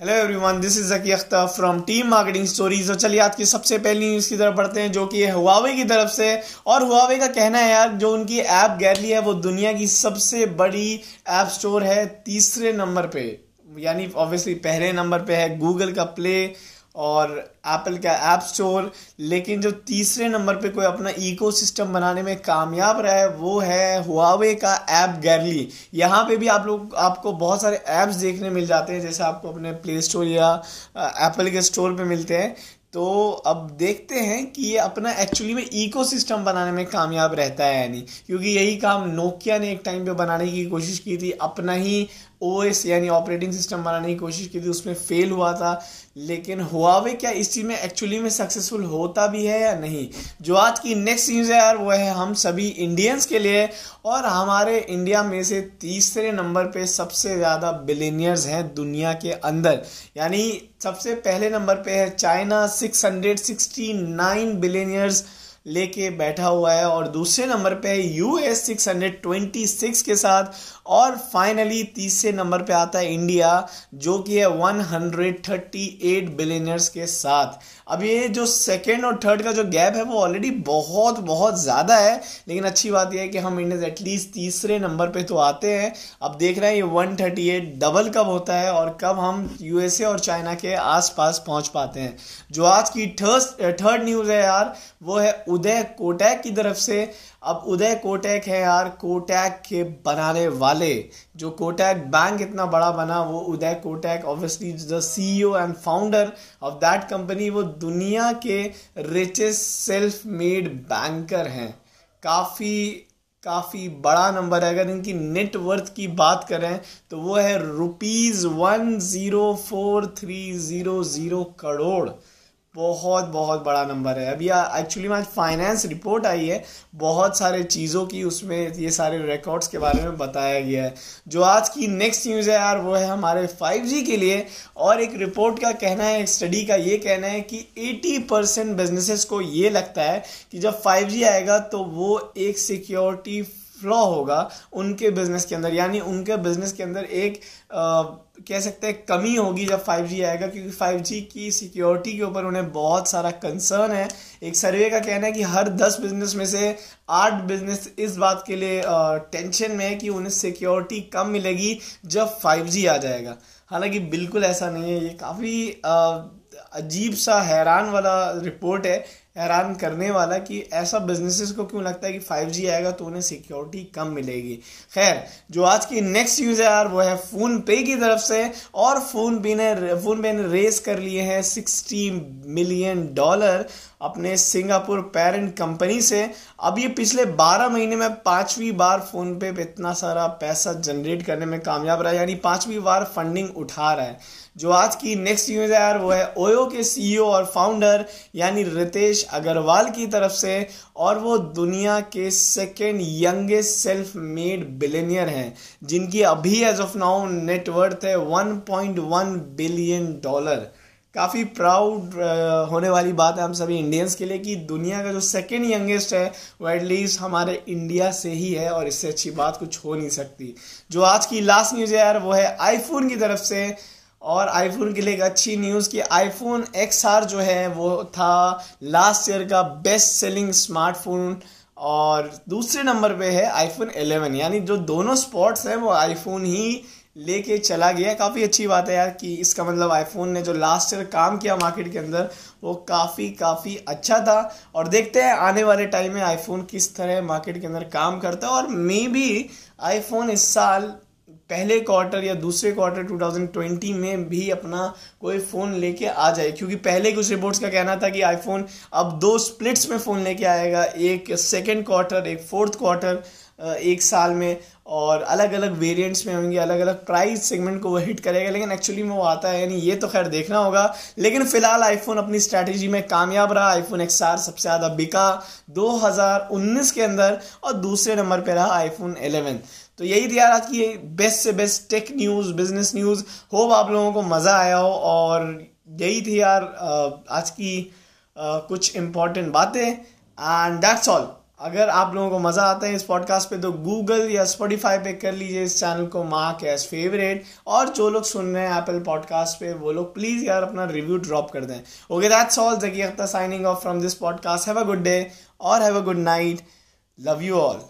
Hello everyone this is Zaki Akhtar from team marketing stories और चलिए आज की सबसे पहली न्यूज़ की तरफ़ बढ़ते हैं, जो कि है हुआवे की तरफ़ से। और हुआवे का कहना है यार, जो उनकी ऐप गैलरी है, वो दुनिया की सबसे बड़ी ऐप स्टोर है तीसरे नंबर पे। यानी ऑब्वियसली पहले नंबर पे है गूगल का प्ले और एप्पल का ऐप स्टोर लेकिन जो तीसरे नंबर पे कोई अपना इकोसिस्टम बनाने में कामयाब रहा है, वो है हुआवे का ऐप गैरली यहाँ पे भी आप लोग, आपको बहुत सारे ऐप्स देखने मिल जाते हैं, जैसे आपको अपने प्ले स्टोर या एप्पल के स्टोर पे मिलते हैं। तो अब देखते हैं कि ये अपना एक्चुअली में इकोसिस्टम बनाने में कामयाब रहता है यानी क्योंकि यही काम नोकिया ने एक टाइम पे बनाने की कोशिश की थी, अपना ही ओ एस यानी ऑपरेटिंग सिस्टम बनाने की कोशिश की थी, उसमें फेल हुआ था। लेकिन हुआ हुआवे क्या? इस चीज़ में एक्चुअली में सक्सेसफुल होता भी है या नहीं? जो आज की नेक्स्ट न्यूज़ है यार, वो है हम सभी इंडियंस के लिए और हमारे इंडिया में से तीसरे नंबर पे सबसे ज़्यादा बिलीनियर्स हैं दुनिया के अंदर। यानी सबसे पहले नंबर पे है चाइना 669 बिलीनियर्स लेके बैठा हुआ है और दूसरे नंबर पे है U S six hundred twenty six के साथ और फाइनली तीसरे नंबर पे आता है इंडिया जो कि है one hundred thirty eight billionaires के साथ। अब ये जो सेकेंड और थर्ड का जो गैप है, वो ऑलरेडी बहुत बहुत ज़्यादा है। लेकिन अच्छी बात यह है कि हम इंडियंस एटलीस्ट तीसरे नंबर पे तो आते हैं। अब देख रहे हैं ये वन थर्टी एट डबल कब होता है और कब हम यूएसए और चाइना के आसपास पहुँच पाते हैं। जो आज की थर्ड न्यूज़ है यार, वो है उदय कोटैक की तरफ़ से। अब उदय कोटैक है यार, कोटैक के बनाने वाले। जो कोटैक बैंक इतना बड़ा बना, वो Uday Kotak obviously the CEO and founder of that company वो दुनिया के रिचेस्ट सेल्फ मेड बैंकर हैं। काफ़ी काफ़ी बड़ा नंबर है। अगर इनकी नेटवर्थ की बात करें तो वो है rupees one zero four three zero zero crore. बहुत बहुत बड़ा नंबर है। अभी एक्चुअली में आज फाइनेंस रिपोर्ट आई है। बहुत सारे चीज़ों की उसमें ये सारे रिकॉर्ड्स के बारे में बताया गया है। जो आज की नेक्स्ट न्यूज़ है यार, वो है हमारे 5G के लिए। और एक रिपोर्ट का कहना है, एक स्टडी का ये कहना है कि 80 परसेंट बिजनेसेस को ये लगता है कि जब 5G आएगा तो वो एक सिक्योरिटी फ्लॉ होगा उनके बिज़नेस के अंदर यानी उनके बिज़नेस के अंदर एक आ, कह सकते हैं कमी होगी जब 5G आएगा क्योंकि 5G की सिक्योरिटी के ऊपर उन्हें बहुत सारा कंसर्न है। एक सर्वे का कहना है कि हर 10 बिज़नेस में से आठ बिज़नेस इस बात के लिए टेंशन में है कि उन्हें सिक्योरिटी कम मिलेगी जब 5G आ जाएगा। हालाँकि बिल्कुल ऐसा नहीं है ये काफ़ी अजीब सा हैरान वाला रिपोर्ट है, हैरान करने वाला कि ऐसा बिजनेसेस को क्यों लगता है कि 5G आएगा तो उन्हें सिक्योरिटी कम मिलेगी। खैर, जो आज की नेक्स्ट न्यूज़ है यार, वो है फ़ोन पे की तरफ़ से और फ़ोन पे ने फ़ोन पे ने रेस कर लिए हैं 60 मिलियन डॉलर अपने सिंगापुर पेरेंट कंपनी से। अब ये पिछले 12 महीने में पांचवी बार फ़ोन पे इतना सारा पैसा जनरेट करने में कामयाब रहा यानी पांचवी बार फंडिंग उठा रहा है। जो आज की नेक्स्ट न्यूज़ है यार, वो है ओयो के सीईओ और फाउंडर यानी रितेश अग्रवाल की तरफ़ से, और वो दुनिया के second youngest self made billionaire हैं, जिनकी अभी एज ऑफ़ नाउ नेटवर्थ है 1.1 बिलियन डॉलर काफ़ी प्राउड होने वाली बात है हम सभी इंडियंस के लिए कि दुनिया का जो सेकेंड यंगेस्ट है, वो एटलीस्ट हमारे इंडिया से ही है, और इससे अच्छी बात कुछ हो नहीं सकती। जो आज की लास्ट न्यूज़ है यार, वो है आईफोन की तरफ़ से। और आईफोन के लिए एक अच्छी न्यूज़ कि आईफोन एक्स आर जो है, वो था लास्ट ईयर का बेस्ट सेलिंग स्मार्टफ़ोन और दूसरे नंबर पे है आईफोन 11 यानी जो दोनों स्पॉट्स हैं, वो आईफोन ही लेके चला गया काफ़ी अच्छी बात है यार कि इसका मतलब आईफोन ने जो लास्ट ईयर काम किया मार्केट के अंदर, वो काफ़ी काफ़ी अच्छा था। और देखते हैं आने वाले टाइम में आईफोन किस तरह मार्केट के अंदर काम करता है। और मे बी आईफोन इस साल पहले क्वार्टर या दूसरे क्वार्टर 2020 में भी अपना कोई फ़ोन लेके आ जाए। क्योंकि पहले कुछ रिपोर्ट्स का कहना था कि आईफोन अब दो स्प्लिट्स में फ़ोन लेके आएगा। एक सेकेंड क्वार्टर एक फोर्थ क्वार्टर एक साल में, और अलग अलग वेरिएंट्स में होंगे अलग अलग प्राइस सेगमेंट को वो हिट करेगा, लेकिन एक्चुअली में वो आता है, यानी ये तो खैर देखना होगा। लेकिन फ़िलहाल आईफोन अपनी स्ट्रैटेजी में कामयाब रहा आईफोन एक्स आर सबसे ज़्यादा बिका 2019 के अंदर, और दूसरे नंबर पे रहा आईफोन 11 तो यही थी यार आज की बेस्ट से best tech news business news hope आप लोगों को मज़ा आया हो, और यही थी यार आज की कुछ इंपॉर्टेंट बातें। एंड दैट्स ऑल अगर आप लोगों को मज़ा आता है इस पॉडकास्ट पे तो गूगल या स्पॉटिफाई पे कर लीजिए इस चैनल को मार्क एज फेवरेट और जो लोग सुन रहे हैं एप्पल पॉडकास्ट पे, वो लोग प्लीज़ यार अपना रिव्यू ड्रॉप कर दें। Okay that's all Zaki Akhtar signing off from this podcast have a good day और have a good night love you all